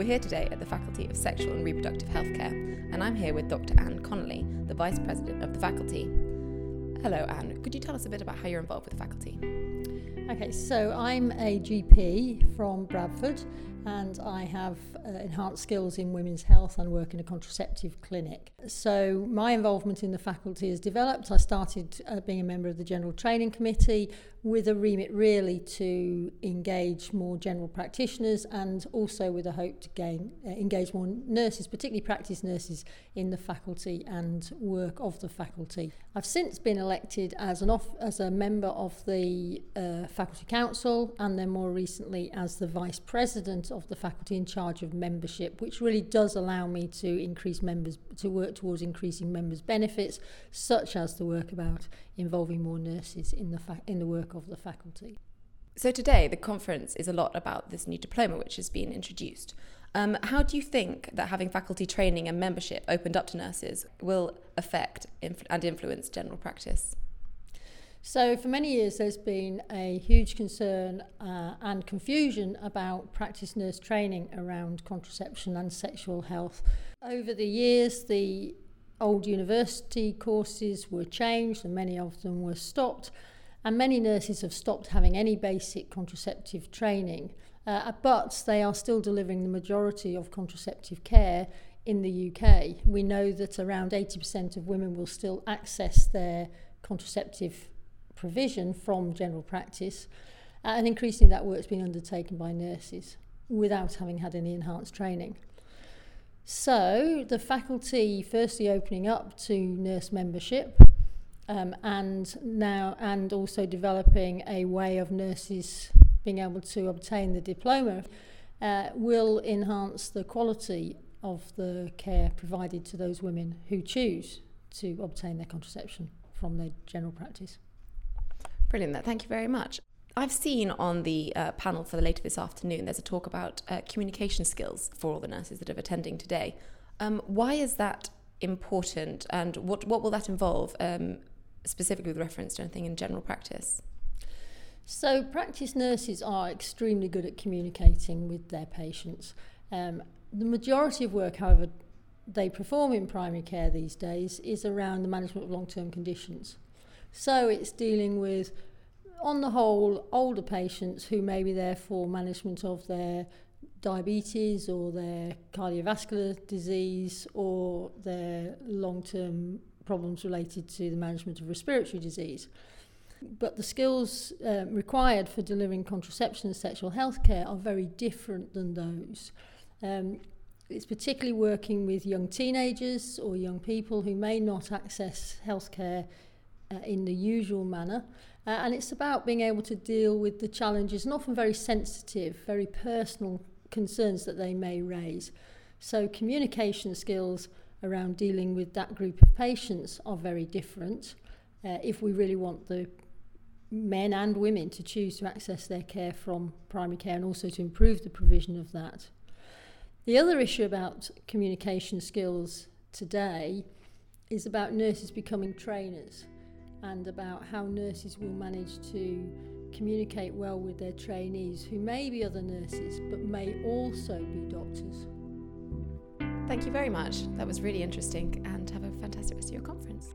We're here today at the Faculty of Sexual and Reproductive Healthcare, and I'm here with Dr. Anne Connolly, the Vice President of the faculty. Hello, Anne. Could you tell us a bit about how you're involved with the faculty? Okay, so I'm a GP from Bradford and I have uh, enhanced skills in women's health and work in a contraceptive clinic. So my involvement in the faculty has developed. I started uh, being a member of the General Training Committee with a remit really to engage more general practitioners and also with a hope to gain uh, engage more nurses, particularly practice nurses in the faculty and work of the faculty. I've since been elected as an off, as a member of the uh, faculty council and then more recently as the vice president of the faculty in charge of membership, which really does allow me to increase members to work towards increasing members' benefits, such as the work about involving more nurses in the fa- in the work of the faculty. So today, the conference is a lot about this new diploma which has been introduced. Um, how do you think that having faculty training and membership opened up to nurses will affect inf- and influence general practice? So, for many years, there's been a huge concern uh, and confusion about practice nurse training around contraception and sexual health. Over the years, the old university courses were changed and many of them were stopped, and many nurses have stopped having any basic contraceptive training. Uh, but they are still delivering the majority of contraceptive care in the UK. We know that around 80% of women will still access their contraceptive provision from general practice, uh, and increasingly that work's been undertaken by nurses without having had any enhanced training. So the faculty firstly opening up to nurse membership um, and now and also developing a way of nurses being able to obtain the diploma uh, will enhance the quality of the care provided to those women who choose to obtain their contraception from their general practice. Brilliant. Thank you very much. I've seen on the uh, panel for the later this afternoon, there's a talk about uh, communication skills for all the nurses that are attending today. Um, why is that important and what, what will that involve, um, specifically with reference to anything in general practice? So, practice nurses are extremely good at communicating with their patients. Um, the majority of work, however, they perform in primary care these days is around the management of long term conditions. So, it's dealing with on the whole, older patients who may be there for management of their diabetes or their cardiovascular disease or their long-term problems related to the management of respiratory disease. But the skills uh, required for delivering contraception and sexual health care are very different than those. Um, it's particularly working with young teenagers or young people who may not access healthcare uh, in the usual manner. Uh, and it's about being able to deal with the challenges and often very sensitive, very personal concerns that they may raise. So, communication skills around dealing with that group of patients are very different uh, if we really want the men and women to choose to access their care from primary care and also to improve the provision of that. The other issue about communication skills today is about nurses becoming trainers and about how nurses will manage to communicate well with their trainees who may be other nurses but may also be doctors. Thank you very much. That was really interesting and have a fantastic rest of your conference.